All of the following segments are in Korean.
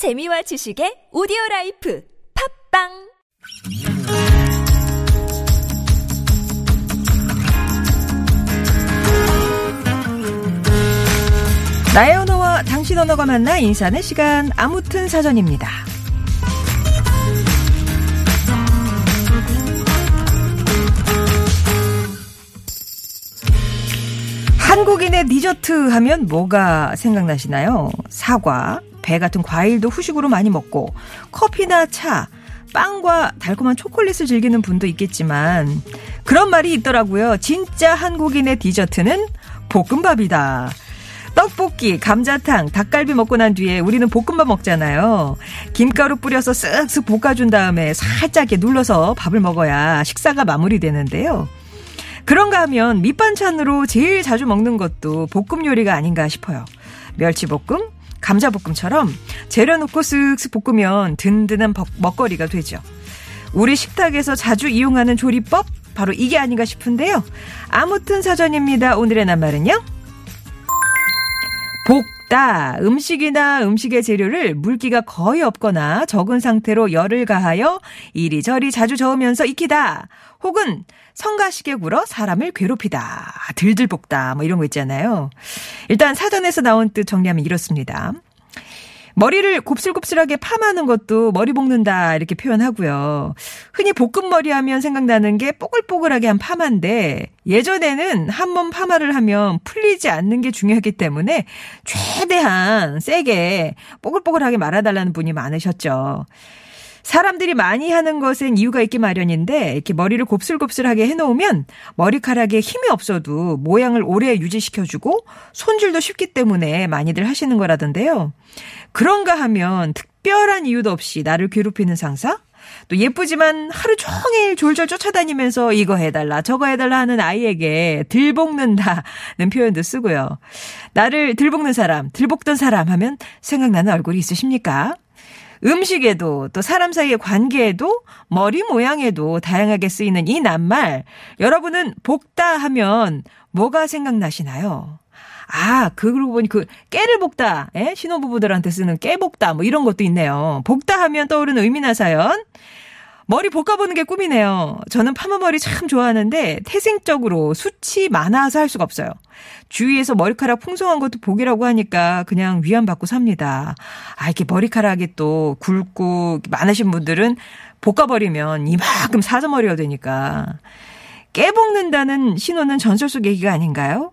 재미와 지식의 오디오 life 팟빵 나의 언어와 당신 언어가 만나 인사하는 시간 아무튼 사전입니다. 한국인의 디저트 하면 뭐가 생각나시나요? 사과, 배 같은 과일도 후식으로 많이 먹고 커피나 차, 빵과 달콤한 초콜릿을 즐기는 분도 있겠지만 그런 말이 있더라고요. 진짜 한국인의 디저트는 볶음밥이다. 떡볶이, 감자탕, 닭갈비 먹고 난 뒤에 우리는 볶음밥 먹잖아요. 김가루 뿌려서 쓱쓱 볶아준 다음에 살짝 눌러서 밥을 먹어야 식사가 마무리되는데요. 그런가 하면 밑반찬으로 제일 자주 먹는 것도 볶음 요리가 아닌가 싶어요. 멸치볶음, 감자볶음처럼 재료 넣고 쓱쓱 볶으면 든든한 먹거리가 되죠. 우리 식탁에서 자주 이용하는 조리법 바로 이게 아닌가 싶은데요. 아무튼 사전입니다. 오늘의 낱말은요. 볶다. 음식이나 음식의 재료를 물기가 거의 없거나 적은 상태로 열을 가하여 이리저리 자주 저으면서 익히다. 혹은 성가시게 굴어 사람을 괴롭히다. 들들 볶다. 뭐 이런 거 있잖아요. 일단 사전에서 나온 뜻 정리하면 이렇습니다. 머리를 곱슬곱슬하게 팜하는 것도 머리 볶는다 이렇게 표현하고요. 흔히 볶음머리 하면 생각나는 게 뽀글뽀글하게 한 파마인데 예전에는 한 번 파마를 하면 풀리지 않는 게 중요하기 때문에 최대한 세게 뽀글뽀글하게 말아달라는 분이 많으셨죠. 사람들이 많이 하는 것엔 이유가 있기 마련인데 이렇게 머리를 곱슬곱슬하게 해놓으면 머리카락에 힘이 없어도 모양을 오래 유지시켜주고 손질도 쉽기 때문에 많이들 하시는 거라던데요. 그런가 하면 특별한 이유도 없이 나를 괴롭히는 상사? 또 예쁘지만 하루 종일 졸졸 쫓아다니면서 이거 해달라 저거 해달라 하는 아이에게 들볶는다는 표현도 쓰고요. 나를 들볶는 사람, 들볶던 사람 하면 생각나는 얼굴이 있으십니까? 음식에도 또 사람 사이의 관계에도 머리 모양에도 다양하게 쓰이는 이 낱말 여러분은 볶다 하면 뭐가 생각나시나요? 아, 그러고 보니 그 깨를 볶다, 예? 신혼부부들한테 쓰는 깨 볶다, 뭐 이런 것도 있네요. 볶다 하면 떠오르는 의미나 사연. 머리 볶아보는 게 꿈이네요. 저는 파마머리 참 좋아하는데 태생적으로 숱이 많아서 할 수가 없어요. 주위에서 머리카락 풍성한 것도 복이라고 하니까 그냥 위안받고 삽니다. 아, 이렇게 머리카락이 또 굵고 많으신 분들은 볶아버리면 이만큼 사자머리가 되니까. 깨볶는다는 신호는 전설 속 얘기가 아닌가요?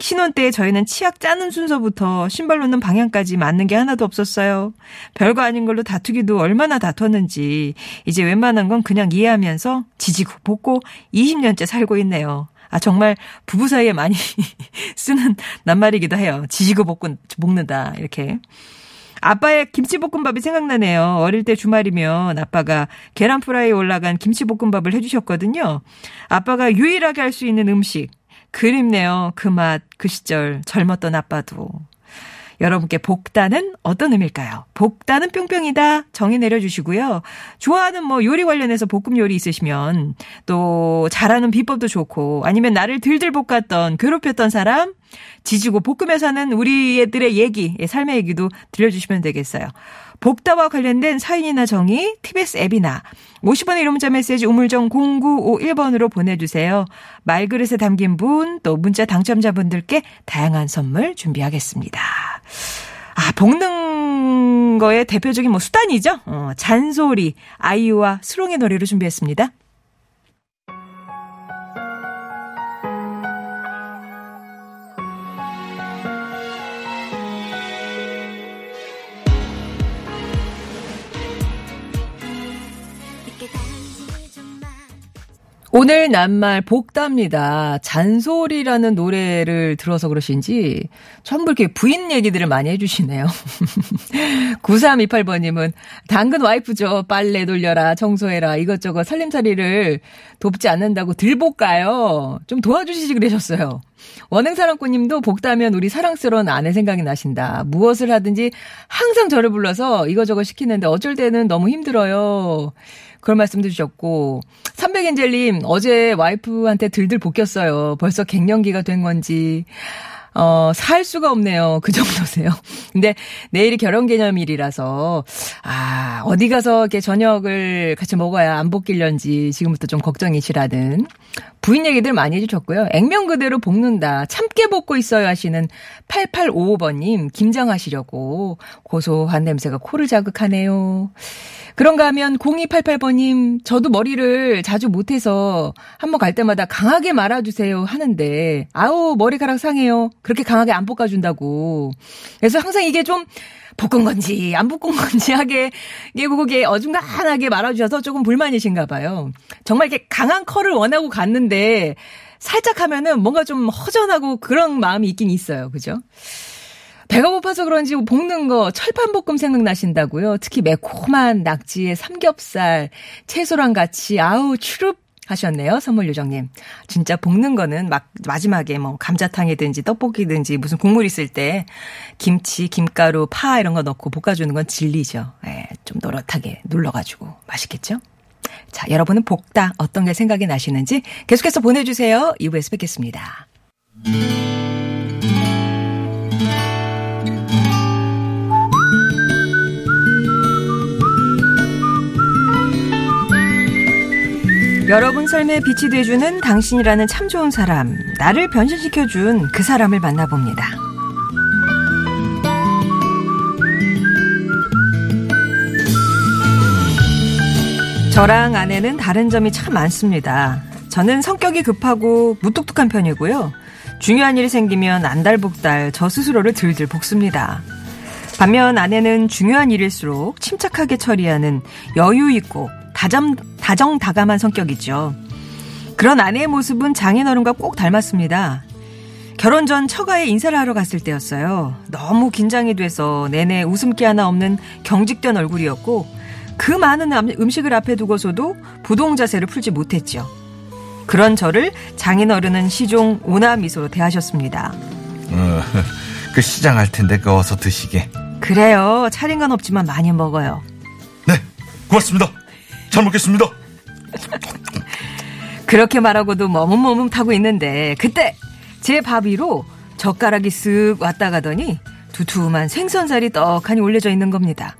신혼 때 저희는 치약 짜는 순서부터 신발 놓는 방향까지 맞는 게 하나도 없었어요. 별거 아닌 걸로 다투기도 얼마나 다퉜는지 이제 웬만한 건 그냥 이해하면서 지지고 볶고 20년째 살고 있네요. 아 정말 부부 사이에 많이 쓰는 낱말이기도 해요. 지지고 볶고 볶는다 이렇게. 아빠의 김치볶음밥이 생각나네요. 어릴 때 주말이면 아빠가 계란 프라이에 올라간 김치볶음밥을 해주셨거든요. 아빠가 유일하게 할 수 있는 음식. 그립네요. 그 맛, 그 시절 젊었던 아빠도. 여러분께 복다는 어떤 의미일까요? 복다는 뿅뿅이다. 정의 내려주시고요. 좋아하는 뭐 요리 관련해서 볶음 요리 있으시면 또 잘하는 비법도 좋고 아니면 나를 들들 볶았던 괴롭혔던 사람 지지고 볶으며 사는 우리 애들의 얘기, 삶의 얘기도 들려주시면 되겠어요. 복다와 관련된 사연이나 정의, TBS 앱이나 50원의 이름 문자 메시지 우물정 0951번으로 보내주세요. 말그릇에 담긴 분, 또 문자 당첨자분들께 다양한 선물 준비하겠습니다. 아, 볶는 거의 대표적인 뭐 수단이죠? 어, 잔소리, 아이유와 수롱의 노래로 준비했습니다. 오늘 낱말 복답니다. 잔소리라는 노래를 들어서 그러신지 전부 이렇게 부인 얘기들을 많이 해주시네요. 9328번님은 당근 와이프죠. 빨래 돌려라, 청소해라, 이것저것 살림살이를 돕지 않는다고 들볶아요. 좀 도와주시지 그러셨어요. 원행사랑꾼님도 복다면 우리 사랑스러운 아내 생각이 나신다. 무엇을 하든지 항상 저를 불러서 이거저거 시키는데 어쩔 때는 너무 힘들어요. 그런 말씀도 주셨고 300엔젤님 어제 와이프한테 들들 볶였어요. 벌써 갱년기가 된 건지 어, 살 수가 없네요. 그 정도세요. 근데 내일이 결혼 기념일이라서, 아, 어디 가서 이렇게 저녁을 같이 먹어야 안 볶일런지 지금부터 좀 걱정이시라는 부인 얘기들 많이 해주셨고요. 액면 그대로 볶는다. 참깨 볶고 있어요 하시는 8855번님, 김장하시려고 고소한 냄새가 코를 자극하네요. 그런가 하면 0288번님, 저도 머리를 자주 못해서 한번 갈 때마다 강하게 말아주세요 하는데, 아우, 머리카락 상해요. 그렇게 강하게 안 볶아준다고. 그래서 항상 이게 좀 볶은 건지 안 볶은 건지 하게 이게 그게 어중간하게 말아주셔서 조금 불만이신가 봐요. 정말 이렇게 강한 컬을 원하고 갔는데 살짝 하면은 뭔가 좀 허전하고 그런 마음이 있긴 있어요. 그죠? 배가 고파서 그런지 볶는 거 철판볶음 생각나신다고요. 특히 매콤한 낙지에 삼겹살, 채소랑 같이 아우 추룹 하셨네요. 선물 요정님. 진짜 볶는 거는 막 마지막에 뭐 감자탕이든지 떡볶이든지 무슨 국물 있을 때 김치, 김가루, 파 이런 거 넣고 볶아주는 건 진리죠. 예, 좀 노릇하게 눌러가지고 맛있겠죠? 자, 여러분은 볶다 어떤 게 생각이 나시는지 계속해서 보내주세요. 2부에서 뵙겠습니다. 여러분 삶에 빛이 돼주는 당신이라는 참 좋은 사람, 나를 변신시켜준 그 사람을 만나봅니다. 저랑 아내는 다른 점이 참 많습니다. 저는 성격이 급하고 무뚝뚝한 편이고요. 중요한 일이 생기면 안달복달 저 스스로를 들들 볶습니다. 반면 아내는 중요한 일일수록 침착하게 처리하는 여유 있고 다정, 다정다감한 성격이죠. 그런 아내의 모습은 장인어른과 꼭 닮았습니다. 결혼 전 처가에 인사를 하러 갔을 때였어요. 너무 긴장이 돼서 내내 웃음기 하나 없는 경직된 얼굴이었고 그 많은 음식을 앞에 두고서도 부동 자세를 풀지 못했죠. 그런 저를 장인어른은 시종 오나 미소로 대하셨습니다. 어, 그 시장 할 텐데 그 어서 드시게. 그래요. 차린 건 없지만 많이 먹어요. 네, 고맙습니다. 잘 먹겠습니다. 그렇게 말하고도 머뭇머뭇 하고 있는데 그때 제 밥 위로 젓가락이 쓱 왔다 가더니 두툼한 생선살이 떡하니 올려져 있는 겁니다.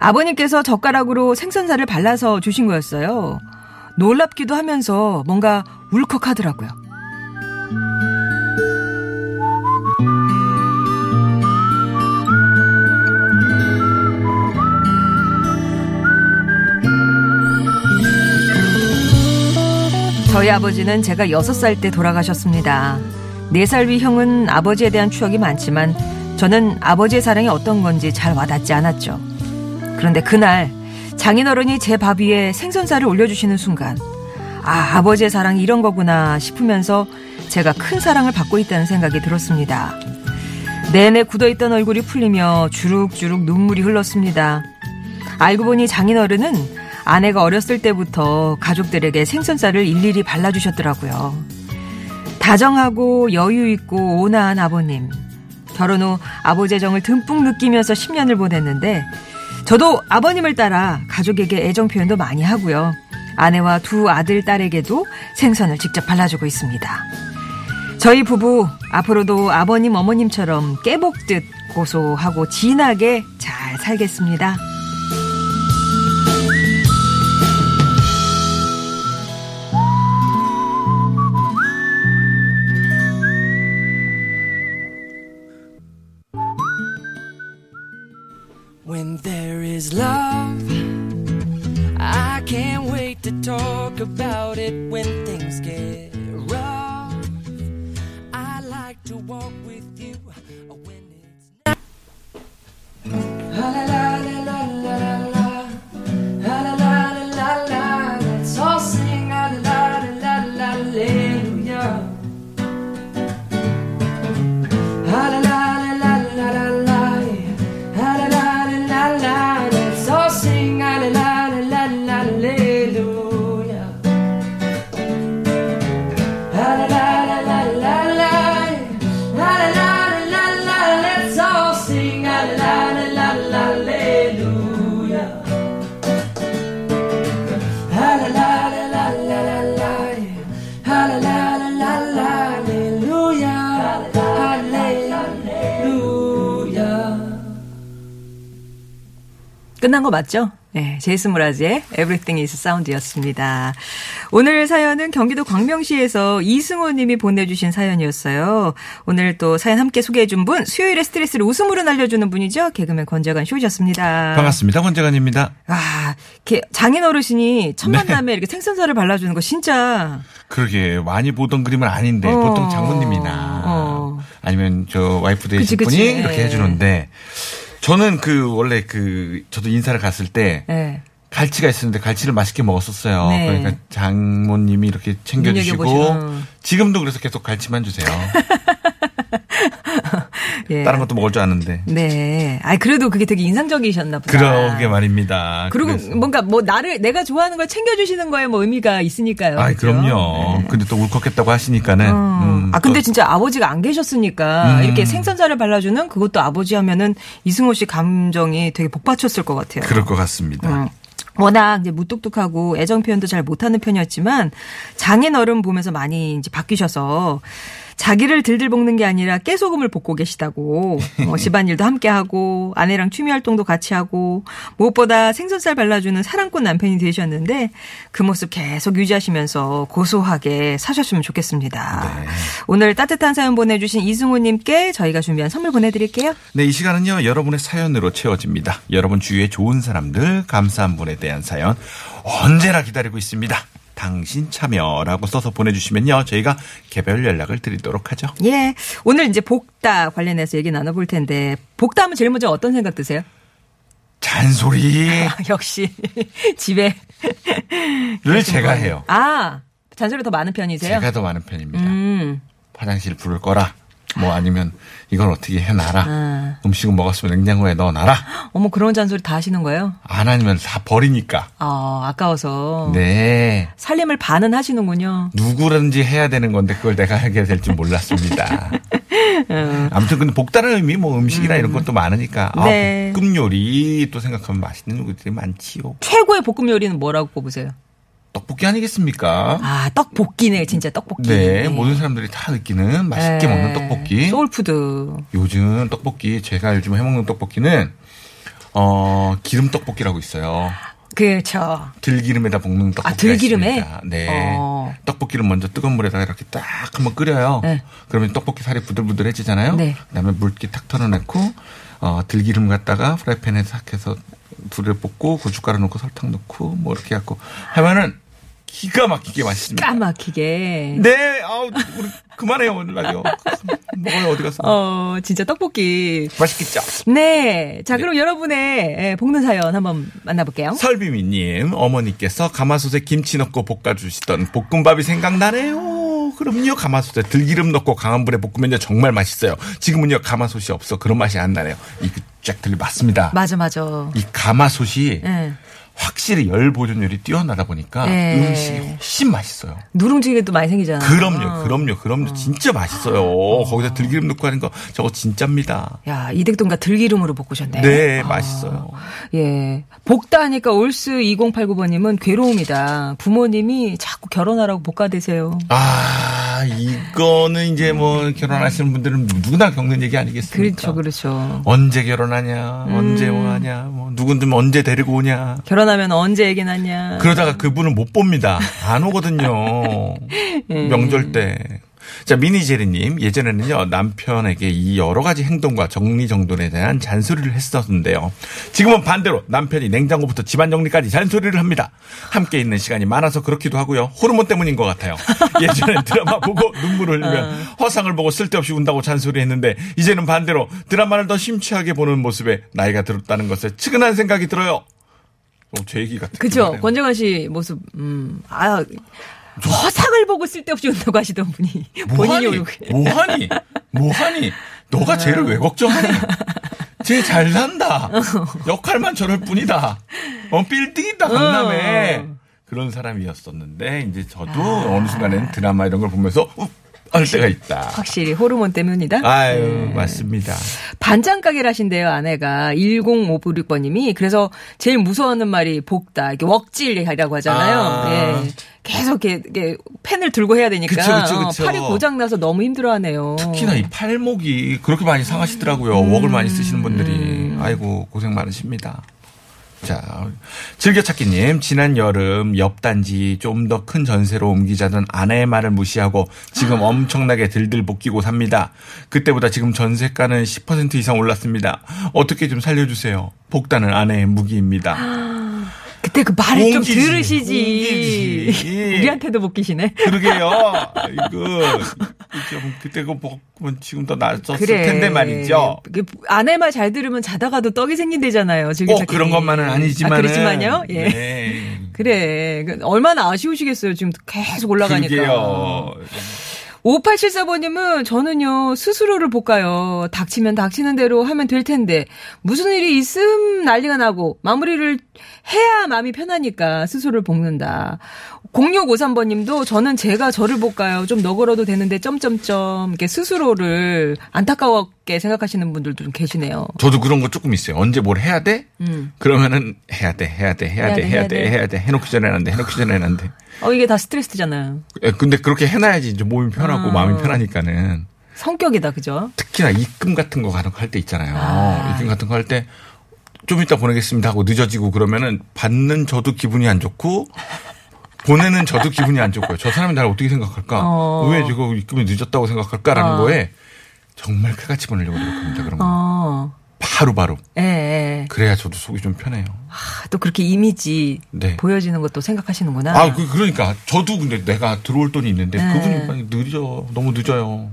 아버님께서 젓가락으로 생선살을 발라서 주신 거였어요. 놀랍기도 하면서 뭔가 울컥하더라고요. 저희 아버지는 제가 6살 때 돌아가셨습니다. 4살 위 형은 아버지에 대한 추억이 많지만 저는 아버지의 사랑이 어떤 건지 잘 와닿지 않았죠. 그런데 그날 장인어른이 제 밥 위에 생선살을 올려주시는 순간 아, 아버지의 사랑이 이런 거구나 싶으면서 제가 큰 사랑을 받고 있다는 생각이 들었습니다. 내내 굳어있던 얼굴이 풀리며 주룩주룩 눈물이 흘렀습니다. 알고 보니 장인어른은 아내가 어렸을 때부터 가족들에게 생선살을 일일이 발라주셨더라고요. 다정하고 여유 있고 온화한 아버님. 결혼 후 아버지의 정을 듬뿍 느끼면서 10년을 보냈는데, 저도 아버님을 따라 가족에게 애정 표현도 많이 하고요. 아내와 두 아들, 딸에게도 생선을 직접 발라주고 있습니다. 저희 부부 앞으로도 아버님, 어머님처럼 깨복듯 고소하고 진하게 잘 살겠습니다. Love, I can't wait to talk about it when things get 끝난 거 맞죠? 네, 제이슨 무라즈의 Everything is Sound였습니다. 오늘 사연은 경기도 광명시에서 이승호 님이 보내주신 사연이었어요. 오늘 또 사연 함께 소개해준 분, 수요일에 스트레스를 웃음으로 날려주는 분이죠. 개그맨 권재관 쇼셨습니다. 반갑습니다. 권재관입니다. 아, 장인 어르신이 첫 네. 만남에 이렇게 생선살을 발라주는 거 진짜 그러게 많이 보던 그림은 아닌데 어. 보통 장모님이나 어. 아니면 저 와이프 되신 그치, 그치. 분이 네. 이렇게 해주는데 저는 그 원래 그 저도 인사를 갔을 때 네. 갈치가 있었는데 갈치를 맛있게 먹었었어요. 네. 그러니까 장모님이 이렇게 챙겨주시고. 지금도 그래서 계속 갈치만 주세요. 예. 다른 것도 먹을 줄 아는데. 네. 아 그래도 그게 되게 인상적이셨나 보다. 그러게 말입니다. 그리고 그래서. 뭔가 뭐 나를 내가 좋아하는 걸 챙겨주시는 거에 뭐 의미가 있으니까요. 그죠? 그럼요. 근데 또 울컥했다고 하시니까는. 어. 음, 아 근데 또 진짜 아버지가 안 계셨으니까 음. 이렇게 생선살을 발라주는 그것도 아버지 하면은 이승호 씨 감정이 되게 복받쳤을 것 같아요. 그럴 것 같습니다. 음. 워낙 이제 무뚝뚝하고 애정 표현도 잘 못하는 편이었지만 장인 어른 보면서 많이 이제 바뀌셔서 자기를 들들 볶는 게 아니라 깨소금을 볶고 계시다고 어, 집안일도 함께 하고 아내랑 취미 활동도 같이 하고 무엇보다 생선살 발라주는 사랑꾼 남편이 되셨는데 그 모습 계속 유지하시면서 고소하게 사셨으면 좋겠습니다. 오늘 따뜻한 사연 보내주신 이승호님께 저희가 준비한 선물 보내드릴게요. 네, 이 시간은요, 여러분의 사연으로 채워집니다. 여러분 주위에 좋은 사람들, 감사한 분에 대한 사연, 언제나 기다리고 있습니다. 당신 참여라고 써서 보내주시면요, 저희가 개별 연락을 드리도록 하죠. 예. 오늘 이제 복다 관련해서 얘기 나눠볼 텐데, 복다 하면 제일 먼저 어떤 생각 드세요? 잔소리를 역시, 집에. 제가 해요. 아, 잔소리 더 많은 편이세요? 제가 더 많은 편입니다. 음. 화장실 부를 거라, 뭐 아니면 이걸 어떻게 해놔라. 아. 음식은 먹었으면 냉장고에 넣어놔라. 어머, 그런 잔소리 다 하시는 거예요? 안 하면 다 버리니까. 아, 아까워서. 네. 살림을 반은 하시는군요. 누구든지 해야 되는 건데 그걸 내가 하게 될 줄 몰랐습니다. 어. 아무튼 근데 복다른 의미 뭐 음식이나 이런 것도 많으니까 아, 네. 볶음 요리 또 생각하면 맛있는 것들이 많지요. 최고의 볶음 요리는 뭐라고 꼽으세요? 떡볶이 아니겠습니까? 아, 떡볶이네, 진짜 떡볶이. 네, 모든 사람들이 다 느끼는 맛있게 네. 먹는 떡볶이. soul food. 요즘 떡볶이 제가 요즘 해먹는 떡볶이는 어 기름 떡볶이라고 있어요. 그렇죠. 들기름에다 볶는 떡볶이. 아, 들기름에? 네. 어. 떡볶이를 먼저 뜨거운 물에다가 이렇게 딱 한번 끓여요. 네. 그러면 떡볶이 살이 부들부들해지잖아요. 네. 그 다음에 물기 탁 털어내고 어, 들기름 갖다가 프라이팬에 탁 해서 불에 볶고 고춧가루 넣고 설탕 넣고 뭐 이렇게 갖고 하면은 기가 막히게 맛있습니다. 까맣게. 네, 아우 우리 그만해요 오늘 라디오. 먹어요 어디 가서. 어, 진짜 떡볶이. 맛있겠죠. 네. 자, 그럼 여러분의 예, 볶는 사연 한번 만나볼게요. 설비미님 어머니께서 가마솥에 김치 넣고 볶아주시던 볶음밥이 생각나네요. 그럼요 가마솥에 들기름 넣고 강한 불에 볶으면요 정말 맛있어요. 지금은요 가마솥이 없어 그런 맛이 안 나네요. 이거 쫙 들리 맞습니다. 맞아, 맞아. 이 가마솥이 예. 확실히 열 보존율이 뛰어나다 보니까 네. 음식이 훨씬 맛있어요. 누룽지도 많이 생기잖아요. 그럼요, 그럼요, 그럼요. 진짜 맛있어요. 거기다 들기름 넣고 하는 거 저거 진짜입니다. 야, 이댁동가 들기름으로 볶으셨네. 네, 아, 맛있어요. 예. 볶다 하니까 올스 2089번님은 괴로움이다. 부모님이 자꾸 결혼하라고 볶아 대세요. 아, 이거는 이제 뭐 결혼하시는 분들은 누구나 겪는 얘기 아니겠습니까? 그렇죠, 그렇죠. 언제 결혼하냐, 언제 오하냐, 뭐 누군들 언제 데리고 오냐. 결혼하면 언제 얘기 났냐. 그러다가 그분을 못 봅니다. 안 오거든요. 예. 명절 때. 자, 미니제리님, 예전에는요, 남편에게 이 여러 가지 행동과 정리정돈에 대한 잔소리를 했었는데요. 지금은 반대로 남편이 냉장고부터 집안 정리까지 잔소리를 합니다. 함께 있는 시간이 많아서 그렇기도 하고요. 호르몬 때문인 것 같아요. 예전엔 드라마 보고 눈물을 흘리면 허상을 보고 쓸데없이 운다고 잔소리 했는데, 이제는 반대로 드라마를 더 심취하게 보는 모습에 나이가 들었다는 것에 측은한 생각이 들어요. 어, 제 얘기 같은 그죠. 권정환 씨 모습, 음, 아, 허상을 보고 쓸데없이 운다고 하시던 분이 본인이 뭐하니? 오르고. 뭐하니? 뭐하니? 너가 쟤를 왜 걱정하니? 쟤 잘 산다. 역할만 저럴 뿐이다. 어, 빌딩이다, 강남에. 그런 사람이었었는데, 이제 저도 어느 순간에는 드라마 이런 걸 보면서, 욱! 할 때가 있다. 확실히 호르몬 때문이다. 아유, 맞습니다. 반찬 가게를 하신대요, 아내가. 10596번님이. 그래서 제일 무서워하는 말이 볶다. 이게 웍질이라고 하잖아요. 아. 예. 계속 이렇게, 펜을 들고 해야 되니까. 그쵸, 그쵸, 그쵸. 어, 팔이 고장 나서 너무 힘들어 하네요. 특히나 이 팔목이 그렇게 많이 상하시더라고요. 웍을 많이 쓰시는 분들이. 아이고, 고생 많으십니다. 자, 즐겨찾기님, 지난 여름 옆 단지 좀 더 큰 전세로 옮기자던 아내의 말을 무시하고 지금 엄청나게 들들 볶이고 삽니다. 그때보다 지금 전세가는 10% 이상 올랐습니다. 어떻게 좀 살려주세요. 복단은 아내의 무기입니다. 그때 그 말을 좀 옮기지, 들으시지. 옮기지. 우리한테도 못 끼시네. 그러게요. 이거, 좀 그때 그거 보면 지금 더 나았었을 그래. 텐데 말이죠. 그 아내 말 잘 들으면 자다가도 떡이 생긴대잖아요. 꼭. 그런 것만은 아니지만. 아, 그렇지만요. 예. 네. 그래. 그 얼마나 아쉬우시겠어요. 지금 계속 올라가니까. 그러게요. 5874번님은 저는요, 스스로를 볶아요. 닥치면 닥치는 대로 하면 될 텐데, 무슨 일이 있음 난리가 나고, 마무리를 해야 마음이 편하니까 스스로를 볶는다. 0653번님도 저는 제가 저를 볶아요. 좀 너그러도 되는데, 점점점, 이렇게 스스로를 안타까웠게 생각하시는 분들도 좀 계시네요. 저도 그런 거 조금 있어요. 언제 뭘 해야 돼? 음. 그러면은 해야 돼, 해야 돼, 해야 돼, 해야 돼, 해야 돼. 해놓기 전에는 안 돼, 해놓기 전에는 안 돼. 어, 이게 다 스트레스잖아요. 예, 근데 그렇게 해놔야지 이제 몸이 편하고 아. 마음이 편하니까는. 성격이다, 그죠? 특히나 입금 같은 거 할 때 있잖아요. 입금 같은 거 할 때 좀 이따 보내겠습니다 하고 늦어지고 그러면은 받는 저도 기분이 안 좋고 보내는 저도 기분이 안 좋고요. 저 사람이 나를 어떻게 생각할까? 어. 왜 이거 입금이 늦었다고 생각할까라는 어. 거에 정말 칼같이 보내려고 노력합니다. 그런 거. 어, 바로바로. 예, 예. 그래야 저도 속이 좀 편해요. 아, 또 그렇게 이미지 네. 보여지는 것도 생각하시는구나. 아, 그, 그러니까. 저도 근데 내가 들어올 돈이 있는데 네. 그분이 느려. 너무 늦어요.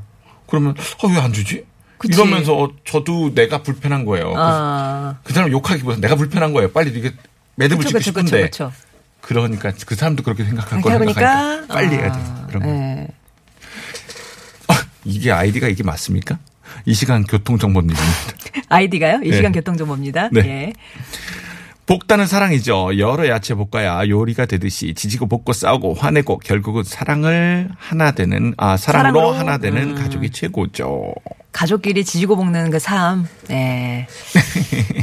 그러면, 아, 왜안 주지? 그치. 이러면서 저도 내가 불편한 거예요. 그- 아, 그 사람 욕하기보다 내가 불편한 거예요. 빨리 이게 매듭을 짓고 싶은데. 그쵸, 그쵸. 그러니까 그 사람도 그렇게 생각할 거라 생각하니까 빨리 해야 돼. 아, 그런 거. 예. 이게 아이디가 이게 맞습니까? 이 시간 교통정보입니다. 아이디가요? 이 네. 시간 교통정보입니다. 네. 예. 볶다는 사랑이죠. 여러 야채 볶아야 요리가 되듯이 지지고 볶고 싸우고 화내고 결국은 사랑을 하나 되는 아 사랑으로, 사랑으로? 하나 되는 음. 가족이 최고죠. 가족끼리 지지고 볶는 그 삶. 예.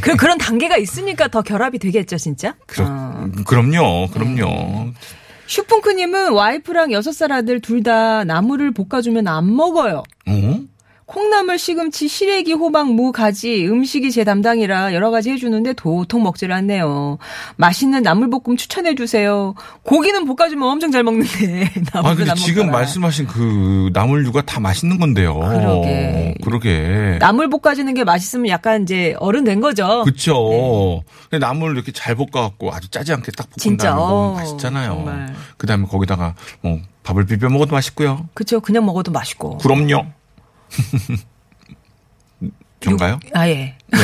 그, 그런 단계가 있으니까 더 결합이 되겠죠, 진짜? 그렇, 어. 그럼요, 그럼요. 슈풍크님은 와이프랑 여섯 살 아들 둘 다 나물을 볶아주면 안 먹어요. 어? 콩나물, 시금치, 시래기, 호박, 무, 가지 음식이 제 담당이라 여러 가지 해주는데 도통 먹질 않네요. 맛있는 나물볶음 추천해 주세요. 고기는 볶아주면 엄청 잘 먹는데 나물은 아, 근데 안 지금. 말씀하신 그 나물류가 다 맛있는 건데요. 그러게. 그러게. 나물 볶아주는 게 맛있으면 약간 이제 어른 된 거죠. 그쵸. 근데 나물을 이렇게 잘 볶아갖고 아주 짜지 않게 딱 볶은 진짜, 다음에 먹으면 어, 맛있잖아요. 정말. 그 다음에 거기다가 뭐 밥을 비벼 먹어도 맛있고요. 그쵸. 그냥 먹어도 맛있고. 그럼요. 전가요? 아, 예. 네.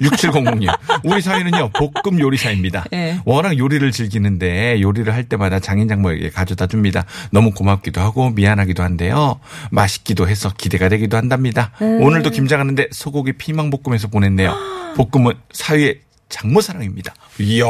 6700님. 우리 사위는요, 볶음 요리사입니다. 네. 워낙 요리를 즐기는데 요리를 할 때마다 장인장모에게 가져다 줍니다. 너무 고맙기도 하고 미안하기도 한데요. 맛있기도 해서 기대가 되기도 한답니다. 음. 오늘도 김장하는데 소고기 피망볶음에서 보냈네요. 볶음은 사위의 장모 사랑입니다. 이야,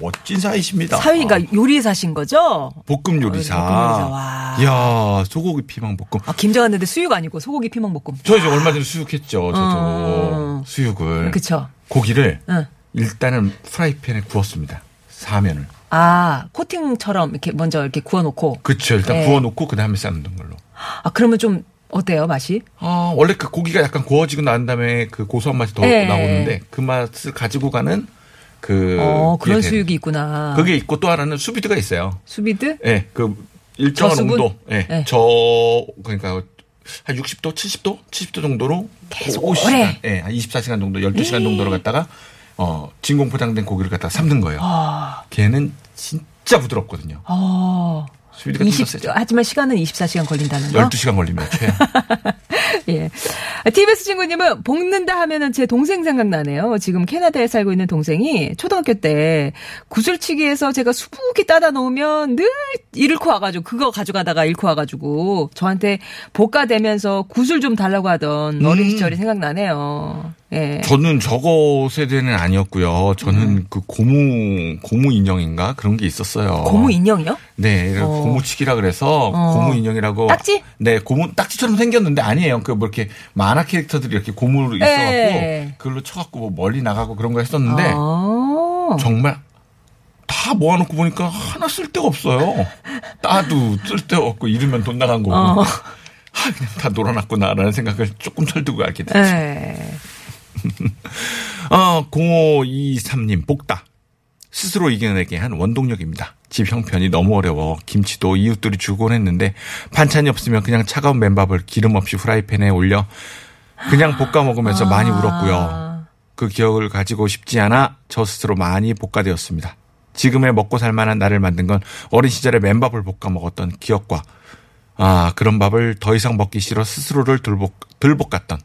멋진 사이십니다. 사위가 요리사신 거죠? 볶음 요리사. 어, 볶음 요리사, 와. 이야, 소고기 피망 볶음. 아, 김장하는데 수육 아니고 소고기 피망 볶음. 저 이제 얼마 전에 수육했죠. 저도 어. 수육을. 그쵸. 고기를 응. 일단은 프라이팬에 구웠습니다. 사면을. 아, 코팅처럼 이렇게 먼저 이렇게 구워놓고. 그쵸. 일단 네. 구워놓고 그 다음에 삶는 걸로. 아, 그러면 좀 어때요, 맛이? 아, 원래 그 고기가 약간 구워지고 난 다음에 그 고소한 맛이 더 네. 나오는데 그 맛을 가지고 가는 그. 어, 그런 수육이 있구나. 그게 있고 또 하나는 수비드가 있어요. 수비드? 예, 그 일정한 저수분? 온도. 예. 네. 저, 그러니까 한 60도, 70도, 70도 정도로 계속 그 오래. 예, 한 24시간 정도, 12시간 정도로 갖다가 어, 진공 포장된 고기를 갖다가 삶는 거예요. 아, 걔는 진짜 부드럽거든요. 어. 수비드가 좀 20, 더 세죠. 하지만 시간은 24시간 걸린다는 거. 12시간 걸리면 최. 예. TBS 친구님은 볶는다 하면은 제 동생 생각나네요. 지금 캐나다에 살고 있는 동생이 초등학교 때 구슬치기에서 제가 수북이 따다 놓으면 늘 잃고 와가지고 그거 가져가다가 잃고 와가지고 저한테 볶아대면서 구슬 좀 달라고 하던 음. 어린 시절이 생각나네요. 예. 저는 저거 세대는 아니었고요. 저는 그 고무 고무 인형인가 그런 게 있었어요. 고무 인형이요? 네, 어. 고무치기라 그래서 어. 고무 인형이라고. 딱지? 네, 고무 딱지처럼 생겼는데 아니에요. 그 뭐 이렇게 만화 캐릭터들이 이렇게 고무로 있어갖고 네. 그걸로 쳐갖고 뭐 멀리 나가고 그런 거 했었는데 아. 정말 다 모아놓고 보니까 하나 쓸 데가 없어요. 따도 쓸 데가 없고 잃으면 돈 나간 거고. 어. 아, 그냥 다 놀아놨구나라는 생각을 조금 철두고 알게 됐죠. 예. 어, 0523님, 볶다. 스스로 이겨내게 한 원동력입니다. 집 형편이 너무 어려워 김치도 이웃들이 주곤 했는데 반찬이 없으면 그냥 차가운 맨밥을 기름 없이 후라이팬에 올려 그냥 볶아 먹으면서 많이 울었고요. 그 기억을 가지고 싶지 않아 저 스스로 많이 볶아되었습니다. 지금의 먹고 살만한 나를 만든 건 어린 시절에 맨밥을 볶아 먹었던 기억과 아 그런 밥을 더 이상 먹기 싫어 스스로를 들볶, 들볶았던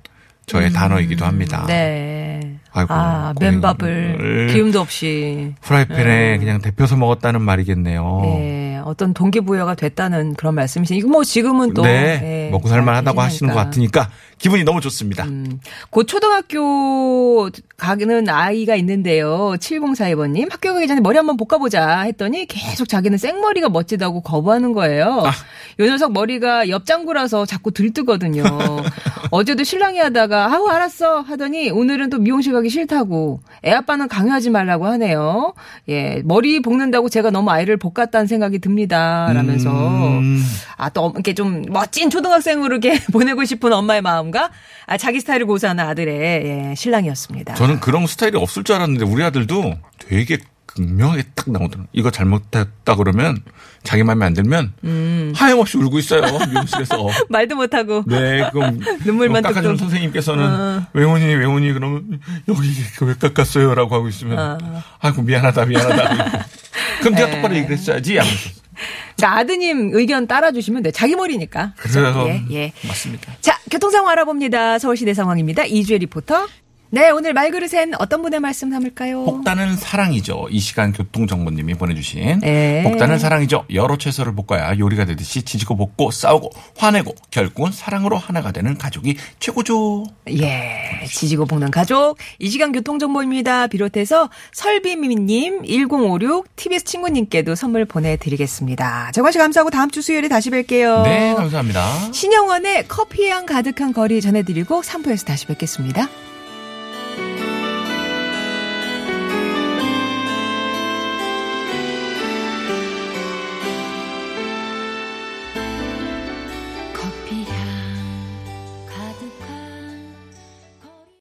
저의 단어이기도 합니다. 네. 아이고, 아. 맨밥을 기름도 없이. 프라이팬에 그냥 데펴서 먹었다는 말이겠네요. 예, 어떤 동기부여가 됐다는 그런 말씀이신. 이거 뭐 지금은 또. 네, 예, 먹고 살만하다고 잘 하시는 것. 같으니까 기분이 너무 좋습니다. 음, 곧 초등학교 가는 아이가 있는데요. 7042번님. 학교 가기 전에 머리 한번 볶아보자 했더니 계속 자기는 생머리가 멋지다고 거부하는 거예요. 아. 요 녀석 머리가 옆장구라서 자꾸 들뜨거든요. 어제도 신랑이 하다가 아우 알았어 하더니 오늘은 또 미용실 가기 싫다고 애 아빠는 강요하지 말라고 하네요. 예, 머리 볶는다고 제가 너무 아이를 볶았다는 생각이 듭니다. 라면서 음. 아, 또 이렇게 좀 멋진 초등학생으로 이렇게 보내고 싶은 엄마의 마음과 아, 자기 스타일을 고수하는 아들의 예, 신랑이었습니다. 저는 그런 스타일이 없을 줄 알았는데 우리 아들도 되게 극명하게 딱 나오더라고요. 이거 잘못했다 그러면 자기 마음에 안 들면 음. 하염없이 울고 있어요. 미용실에서. 말도 못하고 네, 그럼 눈물만 깎아주는. 선생님께서는 어. 외원이 외원이 그러면 여기 왜 깎았어요 라고 하고 있으면 어. 아이고 미안하다 미안하다. 그럼 네가 에. 똑바로 얘기를 했어야지. 그러니까 아드님 의견 따라주시면 돼. 자기 머리니까. 그죠? 그래서 예, 예. 맞습니다. 자, 교통 상황 알아봅니다. 서울시내 상황입니다. 이주혜 리포터. 네, 오늘 말그릇엔 어떤 분의 말씀 담을까요? 복단은 사랑이죠. 이 시간 교통정보님이 보내주신 네. 복단은 사랑이죠. 여러 채소를 볶아야 요리가 되듯이 지지고 볶고 싸우고 화내고 결국은 사랑으로 하나가 되는 가족이 최고죠. 예, 지지고 볶는 가족. 이 시간 교통정보입니다. 비롯해서 설비미님, 1056, TBS 친구님께도 선물 보내드리겠습니다. 정관 씨 감사하고 다음 주 수요일에 다시 뵐게요. 네, 감사합니다. 신영원의 커피향 가득한 거리 전해드리고 3부에서 다시 뵙겠습니다.